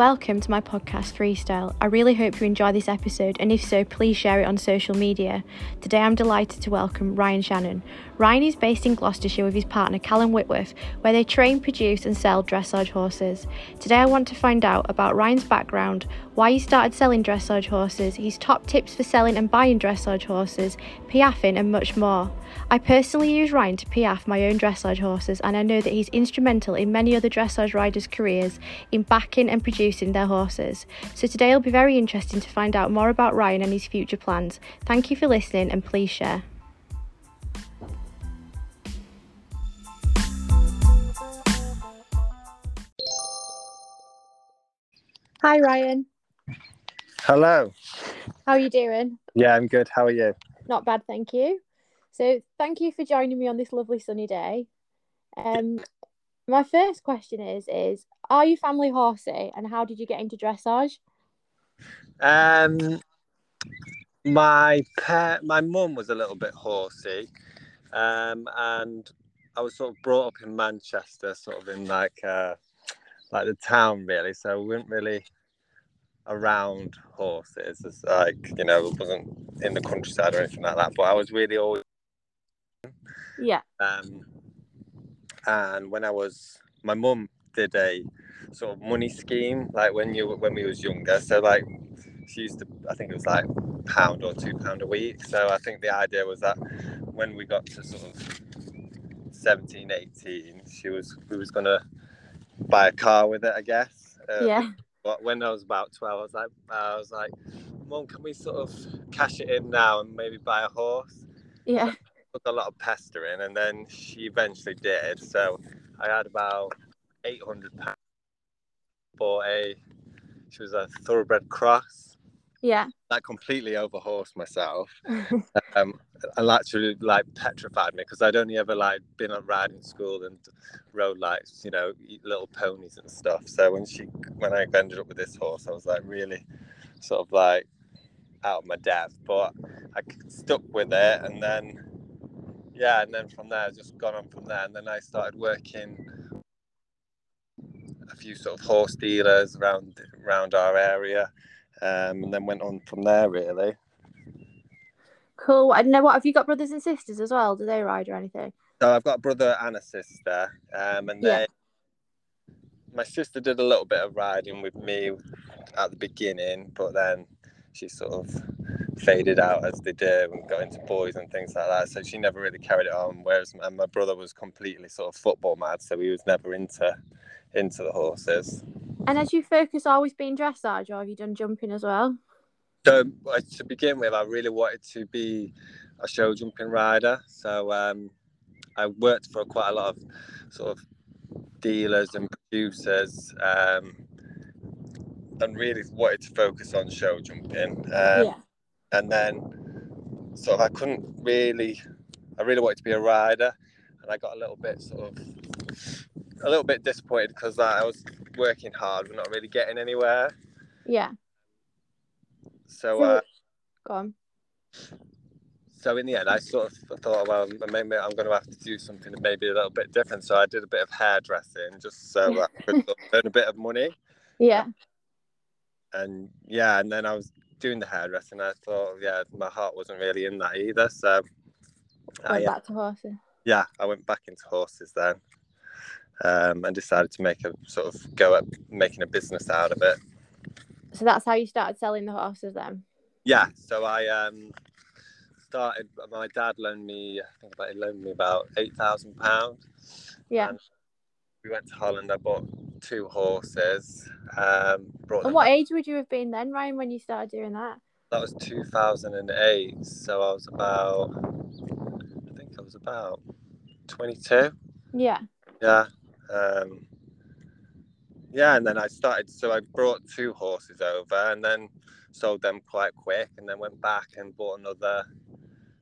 Welcome to my podcast Freestyle. I really hope you enjoy this episode, and if so, please share it on social media. Today I'm delighted to welcome Ryan Shannon. Ryan is based in Gloucestershire with his partner Callum Whitworth, where they train, produce, and sell dressage horses. Today I want to find out about Ryan's background, why he started selling dressage horses, his top tips for selling and buying dressage horses, piaffing, and much more. I personally use Ryan to piaff my own dressage horses, and I know that he's instrumental in many other dressage riders' careers in backing and producing their horses. So today it'll be very interesting to find out more about Ryan and his future plans. Thank you for listening and please share. Hi Ryan. Hello. How are you doing? Yeah, I'm good. How are you? Not bad, thank you. So thank you for joining me on this lovely sunny day. Um, my first question is is are you family horsey and how did you get into dressage? Um, my pet, my mum was a little bit horsey, um, and I was sort of brought up in Manchester, sort of in like uh, like the town really. So we weren't really around horses. It's like you know, it wasn't in the countryside or anything like that. But I was really always yeah. Um, and when I was, my mum did a sort of money scheme like when you when we was younger. So like she used to, I think it was like pound or two pound a week. So I think the idea was that when we got to sort of 17, 18, she was we was gonna buy a car with it, I guess. Uh, yeah. But when I was about 12, I was like, I was like, Mum, can we sort of cash it in now and maybe buy a horse? Yeah. took a lot of pestering, and then she eventually did. So I had about 800 pounds for a she was a thoroughbred cross yeah. That completely overhorsed myself. Um and actually like petrified me because i'd only ever like been on riding school and rode like you know little ponies and stuff. So when she when i ended up with this horse i was like really sort of like out of my depth but i stuck with it. And then yeah and then from there just gone on from there. And then i started working a few sort of horse dealers around around our area, um, and then went on from there really. Cool. I know what have you got brothers and sisters as well? Do they ride or anything? So I've got a brother and a sister, um, and then yeah. my sister did a little bit of riding with me at the beginning, but then she sort of faded out as they do and got into boys and things like that. So she never really carried it on. Whereas my brother was completely sort of football mad, so he was never into into the horses. And has your focus always been dressage, or have you done jumping as well? So to begin with, I really wanted to be a show jumping rider. So um, I worked for quite a lot of sort of dealers and producers, um, and really wanted to focus on show jumping. Um, yeah. And then, sort of, I couldn't really. I really wanted to be a rider, and I got a little bit sort of a little bit disappointed because I was working hard, we're not really getting anywhere. Yeah. So, uh, go on. So in the end, I sort of thought, well, maybe I'm going to have to do something maybe a little bit different. So I did a bit of hairdressing just so I could earn a bit of money. Yeah. And yeah, and then I was doing the hairdressing. I thought, yeah, my heart wasn't really in that either. So went I, back to horses. Yeah, I went back into horses then um, and decided to make a sort of go at making a business out of it. So that's how you started selling the horses then? Yeah. So I um, started. My dad loaned me. I think about he loaned me about eight thousand pounds. Yeah. we went to Holland. I bought two horses. Um, brought and what age would you have been then, Ryan, when you started doing that? That was two thousand and eight. So I was about. I think I was about twenty-two. Yeah. Yeah. Um, yeah, and then I started. So I brought two horses over, and then sold them quite quick, and then went back and bought another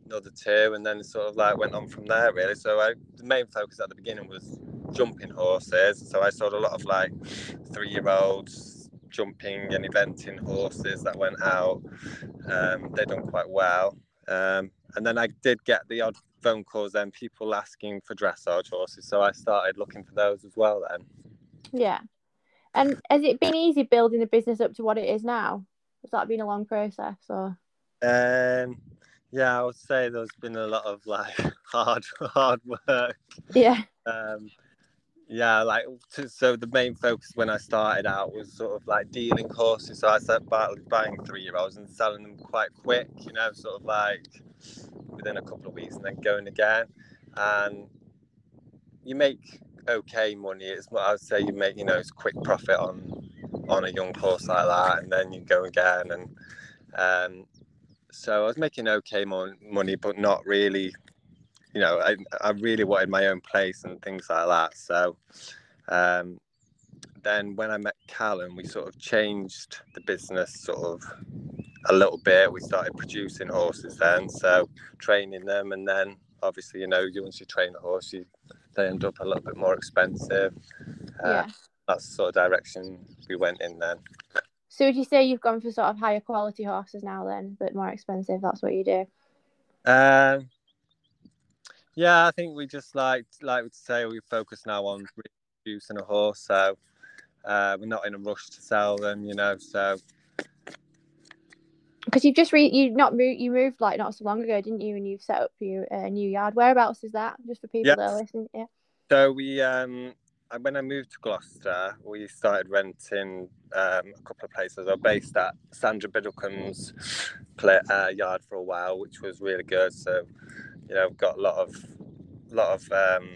another two, and then sort of like went on from there really. So I, the main focus at the beginning was jumping horses. So I sold a lot of like three year olds jumping and eventing horses that went out. Um, they done quite well. Um, and then I did get the odd phone calls then people asking for dressage horses so i started looking for those as well then yeah And has it been easy building the business up to what it is now? Has that been a long process or? Um, yeah, I would say there's been a lot of like hard, hard work. Yeah. Um, yeah, like so the main focus when I started out was sort of like dealing horses. So I started buying three year olds and selling them quite quick, you know, sort of like within a couple of weeks and then going again. And you make okay money. It's what I would say you make, you know, it's quick profit on on a young horse like that, and then you go again. And um, so I was making okay money, but not really you know, I, I really wanted my own place and things like that. So um, then when I met Callum, we sort of changed the business sort of a little bit. We started producing horses then, so training them, and then obviously, you know, once you train a horse, you they end up a little bit more expensive. Uh, yeah. That's the sort of direction we went in then. So would you say you've gone for sort of higher quality horses now then, but more expensive? That's what you do. Um, yeah, I think we just like like to say we focus now on producing a horse, so uh, we're not in a rush to sell them, you know. So because you've just re- you not moved you moved like not so long ago, didn't you? And you've set up your uh, new yard. Whereabouts is that? Just for people yes. that are listening. Yeah. So we um when I moved to Gloucester, we started renting um, a couple of places. I was based at Sandra Biddlecombe's play, uh, yard for a while, which was really good. So you know, got a lot of, lot of um,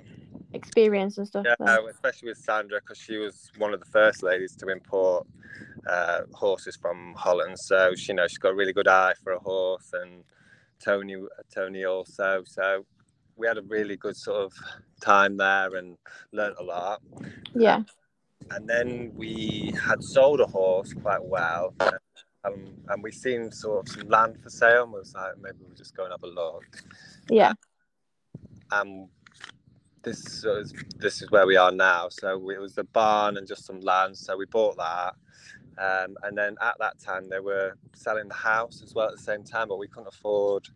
experience and stuff. Yeah, especially with Sandra because she was one of the first ladies to import uh, horses from Holland. So she, you know, she's got a really good eye for a horse, and Tony, Tony also. So we had a really good sort of time there and learnt a lot. Yeah. and then we had sold a horse quite well. Um, and we seen sort of some land for sale and we was like maybe we'll just go and have a look yeah. Um, this is this is where we are now. So it was the barn and just some land. So we bought that. Um, and then at that time they were selling the house as well at the same time, but we couldn't afford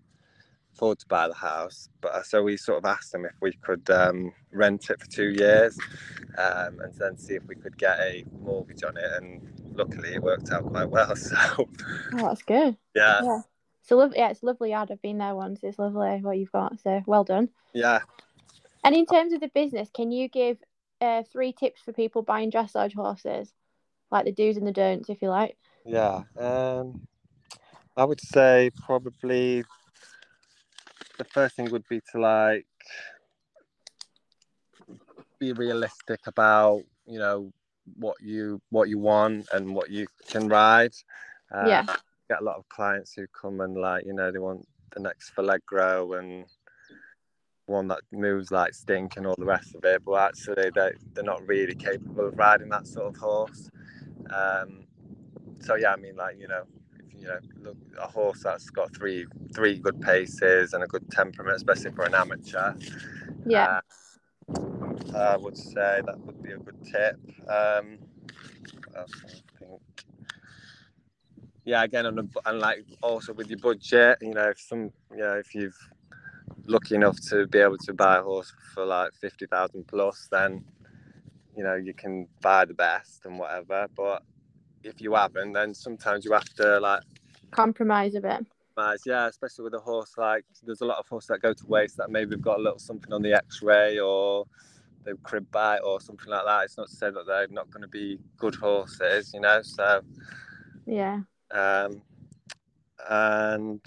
afford to buy the house. But uh, so we sort of asked them if we could um, rent it for two years, um, and then see if we could get a mortgage on it. And luckily, it worked out quite well. So oh, that's good. Yeah. yeah. It's a lovely, yeah, it's lovely yard. I've been there once. It's lovely what you've got. So well done. Yeah. And in terms of the business, can you give uh, three tips for people buying dressage horses, like the do's and the don'ts, if you like? Yeah. Um, I would say probably the first thing would be to like be realistic about you know what you what you want and what you can ride. Uh, yeah get a lot of clients who come and like you know they want the next Valegro and one that moves like stink and all the rest of it, but actually they they're not really capable of riding that sort of horse. Um, so yeah, I mean like you know if you know look a horse that's got three three good paces and a good temperament, especially for an amateur. Yeah. Uh, I would say that would be a good tip. Um, yeah, again, on and like also with your budget, you know, if some, you know, if you've lucky enough to be able to buy a horse for like fifty thousand plus, then you know you can buy the best and whatever. But if you haven't, then sometimes you have to like compromise a bit. Yeah, especially with a horse like there's a lot of horses that go to waste that maybe have got a little something on the X-ray or they've crib bite or something like that. It's not to say that they're not going to be good horses, you know. So yeah, um, and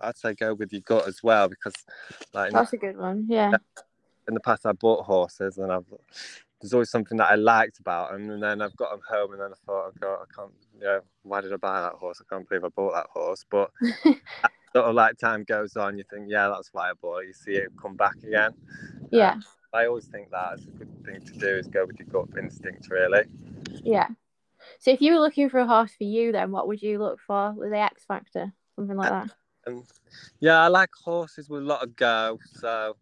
I'd say go with your gut as well because, like, that's a good one. Yeah. In the past, I bought horses, and I've there's always something that I liked about them, and then I've got them home, and then I thought, oh God, I can't. Yeah, why did I buy that horse? I can't believe I bought that horse. But sort of like time goes on, you think, yeah, that's why I bought it. You see it come back again. Yeah. Um, I always think that is a good thing to do is go with your gut instinct, really. Yeah. So if you were looking for a horse for you, then what would you look for? with the X Factor, something like that? Um, yeah, I like horses with a lot of go. So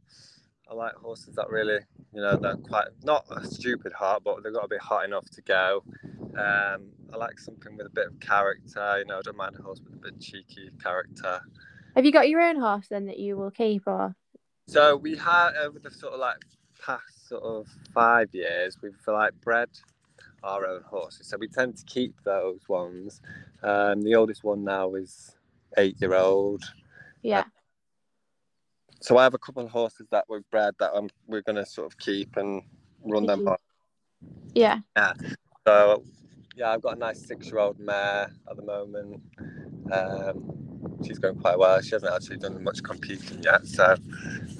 I like horses that really, you know, they're quite not a stupid heart, but they've got to be hot enough to go. Um, I like something with a bit of character. You know, I don't mind a horse with a bit cheeky character. Have you got your own horse then that you will keep, or? So we had over the sort of like past sort of five years, we've like bred our own horses. So we tend to keep those ones. Um, the oldest one now is eight year old. Yeah. So I have a couple of horses that we've bred that I'm, we're going to sort of keep and run them. On. Yeah. Yeah. So yeah, I've got a nice six year old mare at the moment. Um, she's going quite well. She hasn't actually done much competing yet, so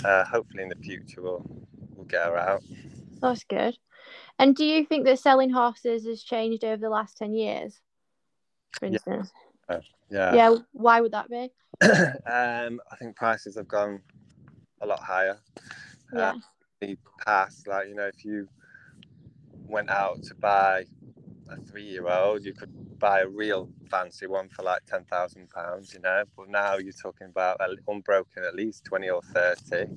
uh, hopefully in the future we'll we'll get her out. That's good. And do you think that selling horses has changed over the last ten years? For instance. Yeah. Yeah. yeah. Why would that be? um, I think prices have gone a lot higher. Yeah. Uh, the past, like you know, if you went out to buy a three-year-old, you could buy a real fancy one for like ten thousand pounds, you know. But now you're talking about unbroken at least twenty or thirty.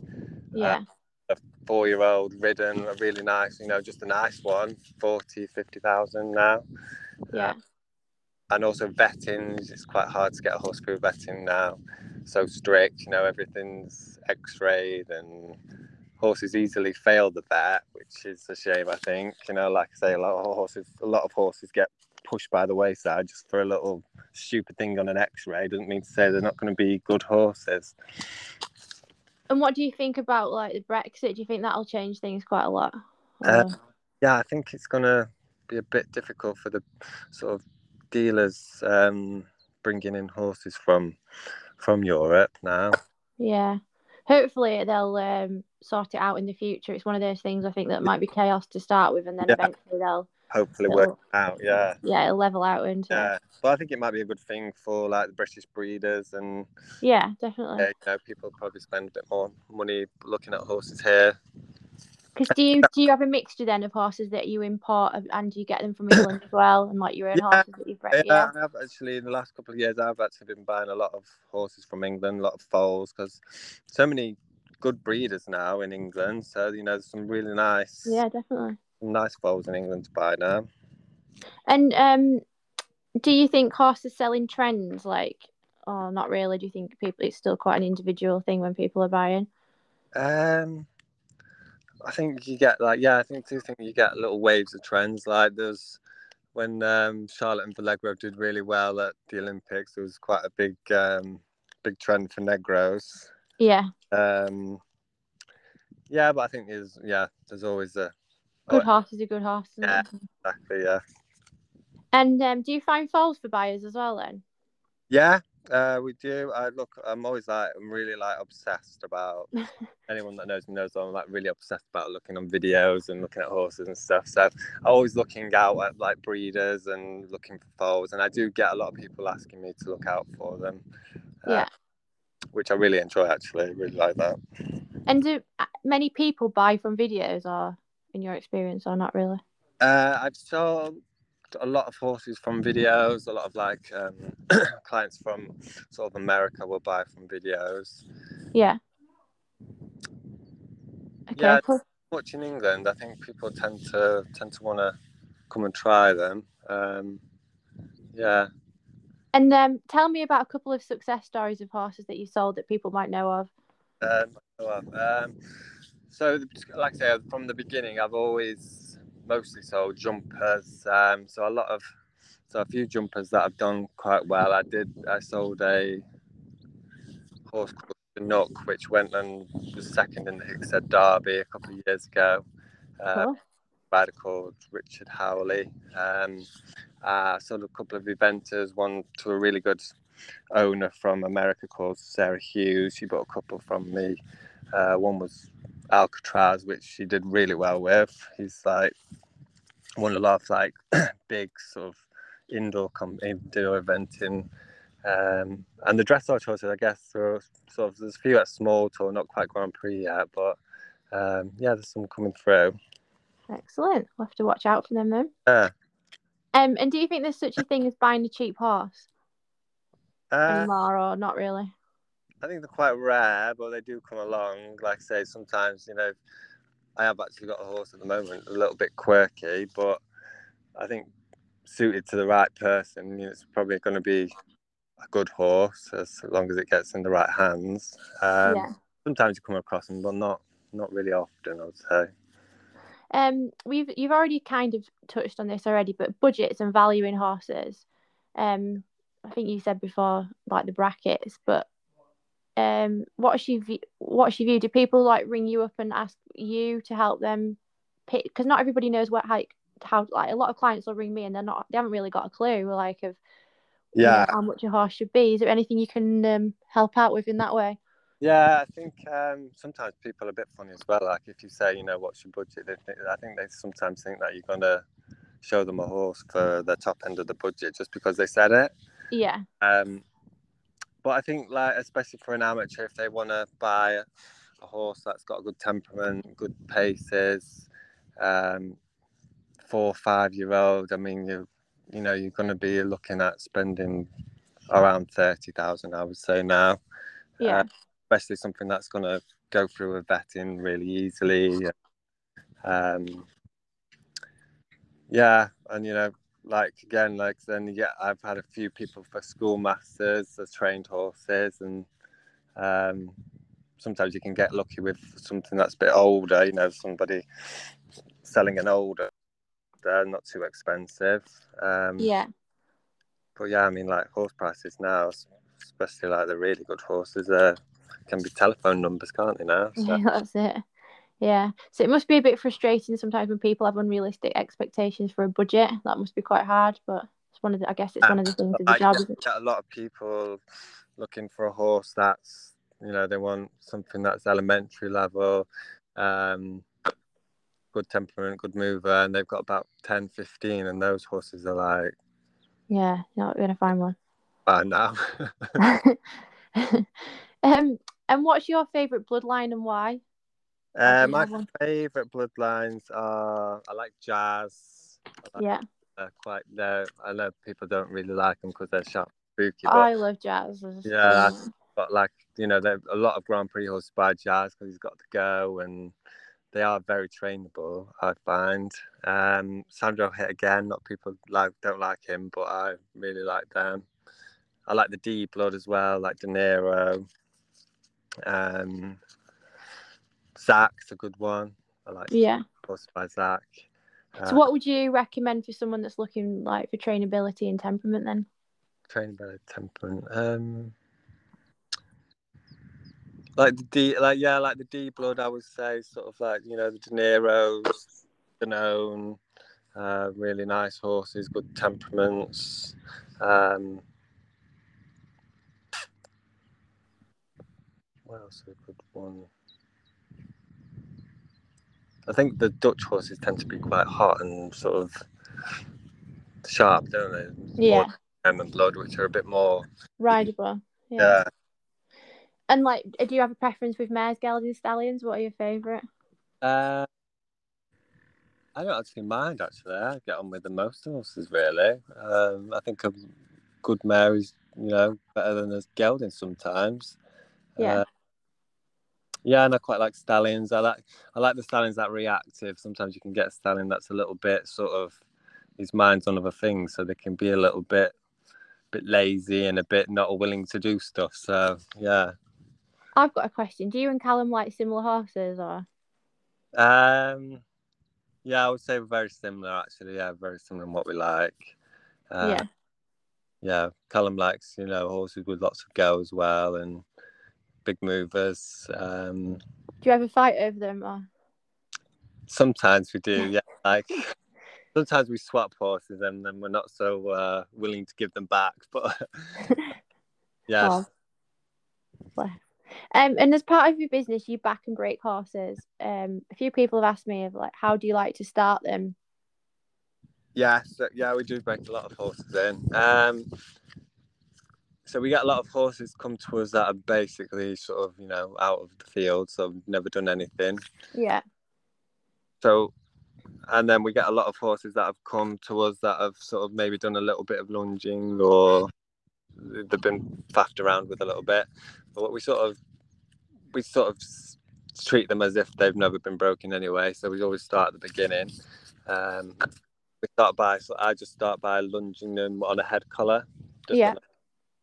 Yeah. Uh, a four-year-old ridden, a really nice, you know, just a nice one, 40, 50,000 now. Yeah. Uh, and also vetting, it's quite hard to get a horse through vetting now. So strict, you know, everything's x-rayed and horses easily fail the vet, which is a shame, I think. You know, like I say, a lot of horses, a lot of horses get pushed by the wayside just for a little stupid thing on an X-ray. Doesn't mean to say they're not going to be good horses. And what do you think about like the Brexit? Do you think that'll change things quite a lot? Uh, yeah, I think it's going to be a bit difficult for the sort of dealers um, bringing in horses from from Europe now. Yeah, hopefully they'll um, sort it out in the future. It's one of those things I think that might be chaos to start with, and then Yeah. eventually they'll Hopefully, work out. Yeah. yeah it'll level out into Yeah, but I think it might be a good thing for like the British breeders and yeah definitely. uh, you know people probably spend a bit more money looking at horses here. Because do you do you have a mixture then of horses that you import and do you get them from England as well, and like your own Yeah, horses that you've bred? Yeah, Yeah, I have actually in the last couple of years. I've actually been buying a lot of horses from England, a lot of foals, because so many good breeders now in England. So you know, there's some really nice, yeah, definitely. nice foals in England to buy now. And um, do you think horses selling trends like? Oh, not really. Do you think people? It's still quite an individual thing when people are buying. Um, I think you get like yeah, I think do think you get little waves of trends. Like there's when um, Charlotte and Valegro did really well at the Olympics. There was quite a big um, big trend for Negros. Yeah, Um, yeah, but I think there's yeah, there's always a good Oh, is a good horse. Yeah. exactly yeah. And um, do you find foals for buyers as well then? Yeah, uh, we do. I look. I'm always like. I'm really like obsessed about. anyone that knows me knows I'm like really obsessed about looking on videos and looking at horses and stuff. So I'm always looking out at like breeders and looking for foals, and I do get a lot of people asking me to look out for them. uh, Yeah. Which I really enjoy. Actually, I really like that. And do uh, many people buy from videos, or in your experience, or not really? Uh, I've sold a lot of horses from videos. A lot of like um, clients from sort of America will buy from videos. Yeah. Okay. Yeah. cool. much in England. I think people tend to tend to want to come and try them. Um, yeah, And um, tell me about a couple of success stories of horses that you sold that people might know of. um, well, um, so like I say, from the beginning, I've always mostly sold jumpers. Um, so a lot of so a few jumpers that I've done quite well. I did. I sold a horse called the Nook, which went and was second in the Hickstead Derby a couple of years ago. Uh, Cool. rider called Richard Howley. Um, uh, sold a couple of eventers, one to a really good owner from America called Sarah Hughes. She bought a couple from me. Uh, one was Alcatraz, which she did really well with. He's like won a lot of like big sort of indoor com- indoor eventing. Um, and the dressage horses, I guess, are sort of there's a few at small tour, not quite Grand Prix yet, but um, yeah, there's some coming through. Excellent. We'll have to watch out for them then. Yeah. Um, and do you think there's such a thing as buying a cheap horse Uh, or not really? I think they're quite rare, but they do come along. Like I say, sometimes you know, I have actually got a horse at the moment, a little bit quirky, but I think suited to the right person, you know, it's probably going to be a good horse as long as it gets in the right hands. Um, yeah. Sometimes you come across them, but not not really often. I would say. Um, we've you've already kind of touched on this already, but budgets and valuing horses. Um, I think you said before like the brackets, but um, what's your view? What's your view? Do people like ring you up and ask you to help them pick? Because not everybody knows what how how like a lot of clients will ring me and they're not they haven't really got a clue like of Yeah. you know, how much a horse should be. Is there anything you can um, help out with in that way? Yeah, I think um, sometimes people are a bit funny as well. Like if you say, you know, what's your budget, they think, I think they sometimes think that you're gonna show them a horse for the top end of the budget just because they said it. Yeah, Um, but I think, like, especially for an amateur, if they want to buy a, horse that's got a good temperament, good paces, um, four, five year old, I mean, you, you know, you're going to be looking at spending around thirty thousand, I would say now. yeah, especially something that's going to go through a vetting really easily. Um, yeah, and you know, like again, like then yeah, I've had a few people for schoolmasters, that's trained horses, and um, sometimes you can get lucky with something that's a bit older. You know, somebody selling an older, they're not too expensive. Um, yeah, but yeah, I mean, like horse prices now, especially like the really good horses, uh, can be telephone numbers, can't they now? So, yeah. That's it. Yeah, so it must be a bit frustrating sometimes when people have unrealistic expectations for a budget. That must be quite hard, but it's one of the. I guess it's one of the things of the I job. get, a lot of people looking for a horse that's, you know, they want something that's elementary level, um, good temperament, good mover, and they've got about 10, 15, and those horses are like, Yeah, you're not gonna find one. by now. um, and what's your favourite bloodline and why? Uh, my favourite bloodlines are, I like jazz. I like Yeah, uh, quite, they I know people don't really like them because they're sharp, spooky, but I love jazz. Yeah, but like you know, a lot of Grand Prix horses by Jazz because he's got to go, and they are very trainable. I find. Um, Sandro Hit again. Not people like don't like him, but I really like them. I like the D blood as well, like De Niro. Um, Zach's a good one. I like yeah. horse by Zach. So, what would you recommend for someone that's looking like for trainability and temperament? Then, trained by temperament. Um, like the D, like yeah, like the D blood. I would say sort of like you know the De Niro's, Danone, uh, really nice horses, good temperaments. Um, what else is a good one? I think the Dutch horses tend to be quite hot and sort of sharp, don't they? yeah, More German blood, which are a bit more. rideable. Yeah. Yeah. And like, do you have a preference with mares, geldings, stallions? What are your favourite? Uh, I don't actually mind. Actually, I get on with the most horses really. Um, I think a good mare is, you know, better than a gelding sometimes. Yeah. Uh, yeah, and I quite like stallions. I like I like the stallions that reactive. Sometimes you can get a stallion that's a little bit sort of his mind's on other things, so they can be a little bit bit lazy and a bit not willing to do stuff. So yeah. I've got a question. Do you and Callum like similar horses, or Um, yeah, I would say we're very similar actually. Yeah, very similar in what we like. Uh, yeah, yeah. Callum likes you know horses with lots of go as well and big movers. Um, do you ever fight over them? Or sometimes we do. Yeah, like sometimes we swap horses and then we're not so uh, willing to give them back. But yes, Oh. Um, and as part of your business, you back and break horses. Um, a few people have asked me of like, how do you like to start them? Yeah, so, yeah, we do break a lot of horses in. Um, so we get a lot of horses come to us that are basically sort of, you know, out of the field, so never done anything. Yeah, So, and then we get a lot of horses that have come to us that have sort of maybe done a little bit of lunging or they've been faffed around with a little bit. But we sort of, we sort of s- treat them as if they've never been broken anyway. So we always start at the beginning. Um, we start by, so I just start by lunging them on a head collar. Yeah.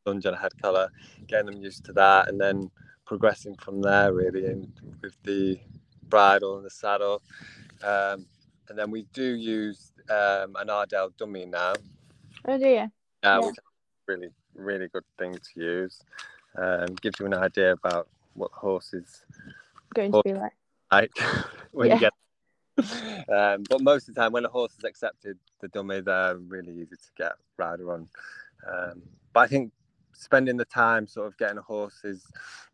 Lunge on a head collar, getting them used to that, and then progressing from there really, and with the bridle and the saddle. Um, and then we do use um, an Ardall dummy now. Oh, do you? Yeah, which is a really, really good thing to use. Um, gives you an idea about what the horse is Going to be like. like when Yeah. you get. um, but most of the time, when a horse has accepted the dummy, they're really easy to get rider on. Um, but I think spending the time sort of getting a horse's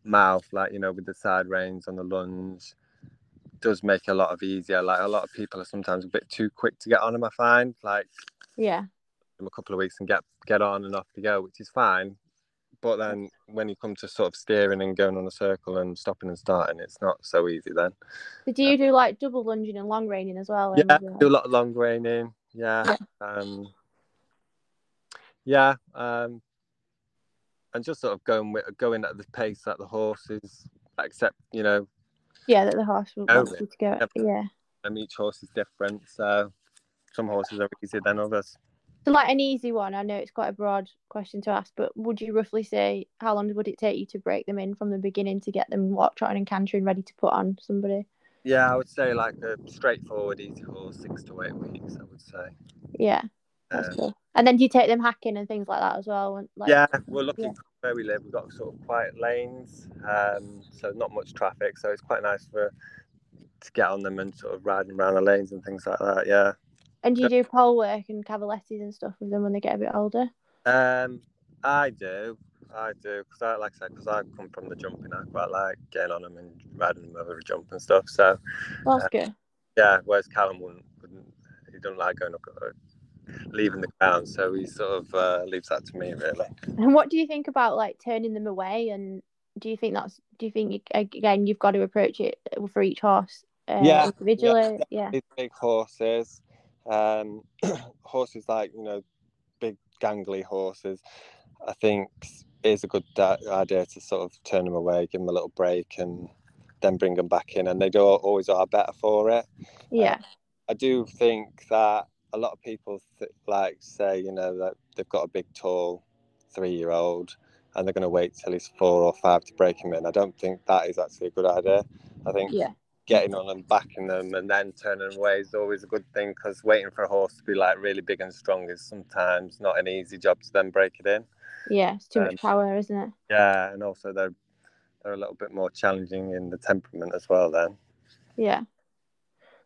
mouth, like you know, with the side reins on the lunge, does make a lot of easier. Like a lot of people are sometimes a bit too quick to get on them. I find like Yeah. them a couple of weeks and get get on and off you go, which is fine. But then when you come to sort of steering and going on a circle and stopping and starting, it's not so easy then. Do you do like double lunging and long reining as well? Yeah, uh, do a lot of long reining. Yeah. Um, yeah. Um, and just sort of going with going at the pace that the horses accept, you know, yeah, that the horse will Oh, want you to go. Yeah. and each horse is different. So some horses are easier than others. So like an easy one, I know it's quite a broad question to ask, but would you roughly say how long would it take you to break them in from the beginning to get them walk trotting and cantering ready to put on somebody? Yeah, I would say like a straightforward, easy horse, six to eight weeks, I would say. Yeah, Um, cool. And then do you take them hacking and things like that as well? Like, yeah, we're lucky yeah. where we live. We've got sort of quiet lanes, um, so not much traffic. So it's quite nice for to get on them and sort of riding around the lanes and things like that. Yeah. And do you do pole work and cavalettis and stuff with them when they get a bit older? Um, I do, I do, because I like I said, because I come from the jumping. I quite like getting on them and riding them over a jump and stuff. So that's good. yeah, whereas Callum wouldn't, wouldn't he doesn't like going up, uh, leaving the ground, so he sort of uh, leaves that to me really. And what do you think about like turning them away? And do you think that's? Do you think again you've got to approach it for each horse uh, Yeah, individually? Yeah. These big horses, um, horses like you know, big gangly horses. I think is a good idea to sort of turn them away, give them a little break, and then bring them back in. And they do always are better for it. Yeah. I do think that a lot of people th- like say, you know, that they've got a big, tall three-year-old, and they're going to wait till he's four or five to break him in. I don't think that is actually a good idea. I think Yeah. getting on and backing them and then turning away is always a good thing because waiting for a horse to be like really big and strong is sometimes not an easy job to then break it in. Yeah. It's too Um, much power, isn't it? Yeah, and also they're they're a little bit more challenging in the temperament as well. Then Yeah.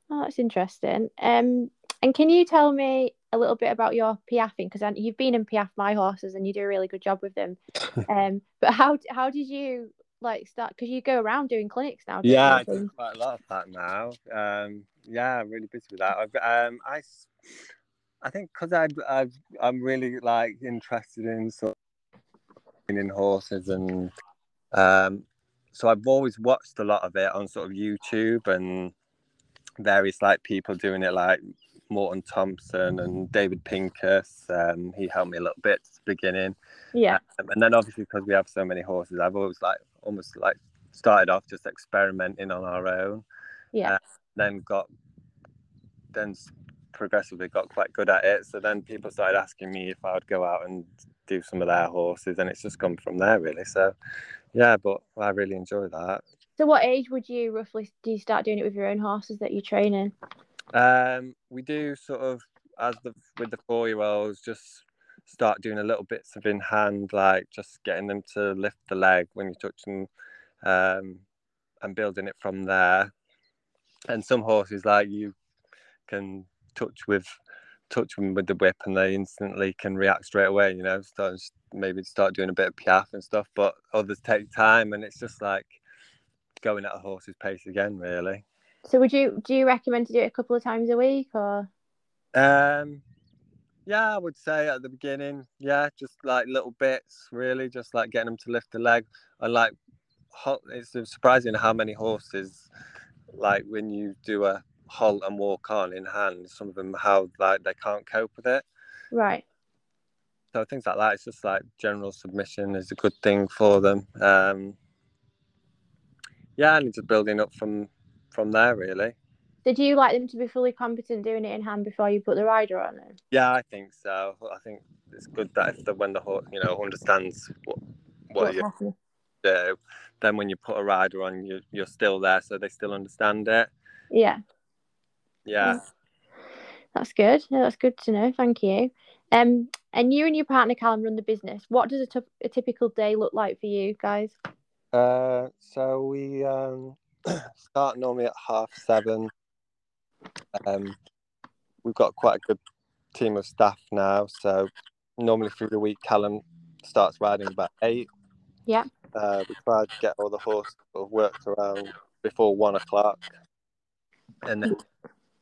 Oh, that's interesting. Um, and can you tell me a little bit about your piaffing? Because you've been in piaff my horses, and you do a really good job with them. um, but how how did you like start? Because you go around doing clinics now. yeah, I do quite a lot of that now. Um, yeah, I'm really busy with that. I've um, I I think because I I I'm really like interested in sort of in horses and um, so I've always watched a lot of it on sort of YouTube and various like people doing it like Morten Thomsen and David Pincus. Um, he helped me a little bit at the beginning. Yeah. Um, and then obviously because we have so many horses, I've always like almost like started off just experimenting on our own. Yeah. Uh, then got then progressively got quite good at it. So then people started asking me if I would go out and do some of their horses, and it's just come from there really. So yeah, but I really enjoy that. So, what age would you roughly do you start doing it with your own horses that you're training? Um, we do sort of as the with the four year olds, just start doing a little bits of in hand, like just getting them to lift the leg when you touch them, um, and building it from there. And some horses, like you, can touch with touch them with the whip, and they instantly can react straight away. You know, start maybe start doing a bit of piaffe and stuff. But others take time, and it's just like going at a horse's pace again, really. So, would you do you recommend to do it a couple of times a week or? Um, yeah, I would say at the beginning, yeah, just like little bits, really, just like getting them to lift the leg. And like, it's surprising how many horses, like when you do a halt and walk on in hand, some of them how like they can't cope with it. Right. So things like that. It's just like general submission is a good thing for them. Um, yeah, and just building up from from there, really. Did you like them to be fully competent doing it in hand before you put the rider on them? Yeah, I think so. I think it's good that if the when the horse, you know, understands what what What's you happening? do, then when you put a rider on, you you're still there, so they still understand it. Yeah. Yeah, That's good. Yeah, that's good to know. Thank you. Um, and you and your partner Callum run the business. What does a, t- a typical day look like for you guys? Uh, so we um, start normally at half seven. Um, we've got quite a good team of staff now. So normally through the week, Callum starts riding about eight. Yeah. Uh, we try to get all the horses sort of worked around before one o'clock, and then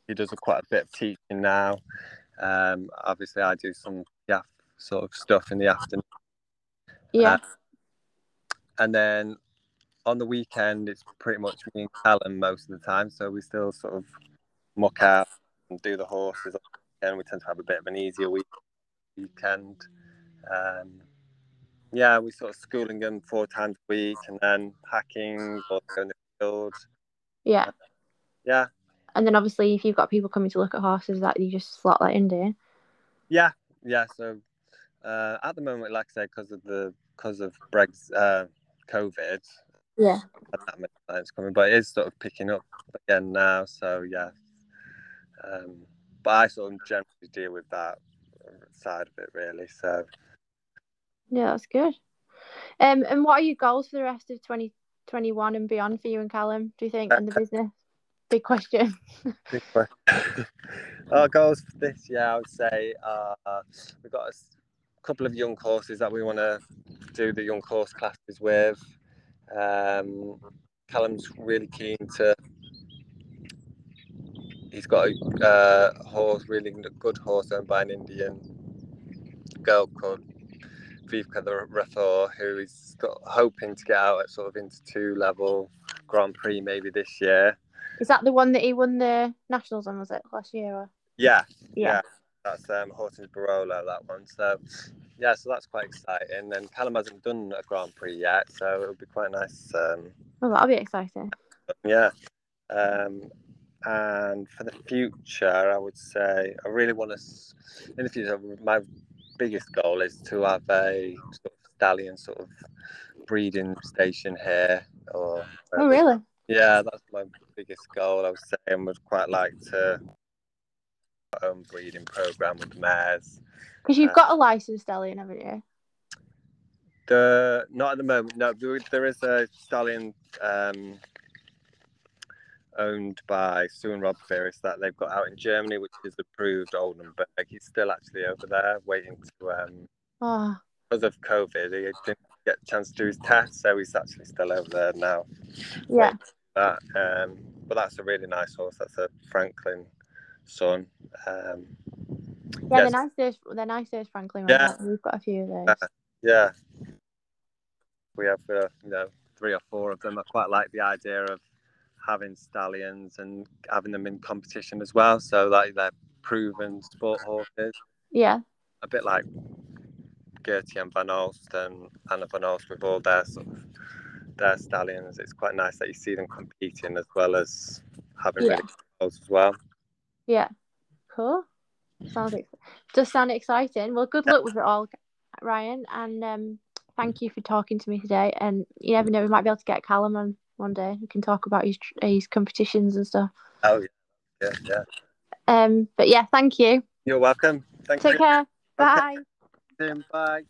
he does a quite a bit of teaching now. Um, obviously, I do some yeah sort of stuff in the afternoon. Yeah. Uh, and then on the weekend, it's pretty much me and Callum most of the time. So we still sort of muck out and do the horses. And we tend to have a bit of an easier week weekend. Um, yeah, we sort of schooling them four times a week, and then hacking or going to the field. yeah. Yeah, And then obviously, if you've got people coming to look at horses, that you just slot that in, do you? yeah, yeah. So uh, at the moment, like I said, because of the because of Brexit, uh, COVID, Yeah. that many coming, but it is sort of picking up again now. So yeah, um, but I sort of generally deal with that side of it really. So Yeah, that's good. Um, and what are your goals for the rest of 2021 and beyond for you and Callum, do you think, in the business? Big question. big question. Our goals for this year, I would say, uh, we've got a couple of young horses that we want to do the young horse classes with. Um, Callum's really keen to. He's got a uh, horse, really good horse owned by an Indian girl called Vivka the Rathor, who is got, hoping to get out at sort of into two level Grand Prix maybe this year. Is that the one that he won the nationals on? Was it last year? Or? Yeah, Yeah. that's um, Horton's Barolo, that one. So, yeah, so that's quite exciting. And Callum hasn't done a Grand Prix yet, so it'll be quite nice. Um, Oh, that'll be exciting. yeah. Um, and for the future, I would say I really want to, in the future, my biggest goal is to have a sort of stallion sort of breeding station here. Or Oh, really? Yeah, that's my biggest goal. I would say, and would quite like to own breeding program with mares. Because you've Uh, got a licensed stallion, haven't you? The not at the moment. No, there, there is a stallion um, owned by Sue and Rob Ferris that they've got out in Germany, which is approved Oldenburg. He's still actually over there waiting to um, Oh, because of COVID. He didn't get a chance to do his test, so he's actually still over there now. yeah. That, um, but that's a really nice horse. That's a Franklin son. Um, Yeah, Yes. they're nice. Those, they're nice. Those Franklin Yeah. We've got a few of those. Uh, yeah, we have uh, you know three or four of them. I quite like the idea of having stallions and having them in competition as well. So like they're proven sport horses, Yeah, a bit like Gertjan and Van Olst and Anna Van Olst with all their sort of their stallions. It's quite nice that you see them competing as well as having Yeah. really as well. Yeah. Cool. Sounds ex- does sound exciting. Well, good luck with it all, Ryan, and um, thank you for talking to me today. And you never know, we might be able to get Callum on one day. We can talk about his his competitions and stuff. Oh yeah, yeah, yeah. Um, but yeah, thank you. You're welcome. Thank Take you. care. Bye. Bye.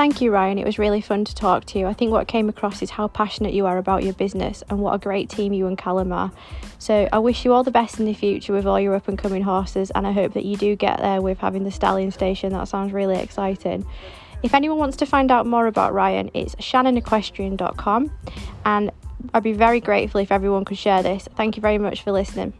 Thank you, Ryan. It was really fun to talk to you. I think what came across is how passionate you are about your business and what a great team you and Callum are. So I wish you all the best in the future with all your up and coming horses, and I hope that you do get there with having the stallion station. That sounds really exciting. If anyone wants to find out more about Ryan, it's shannonequestrian.com, and I'd be very grateful if everyone could share this. Thank you very much for listening.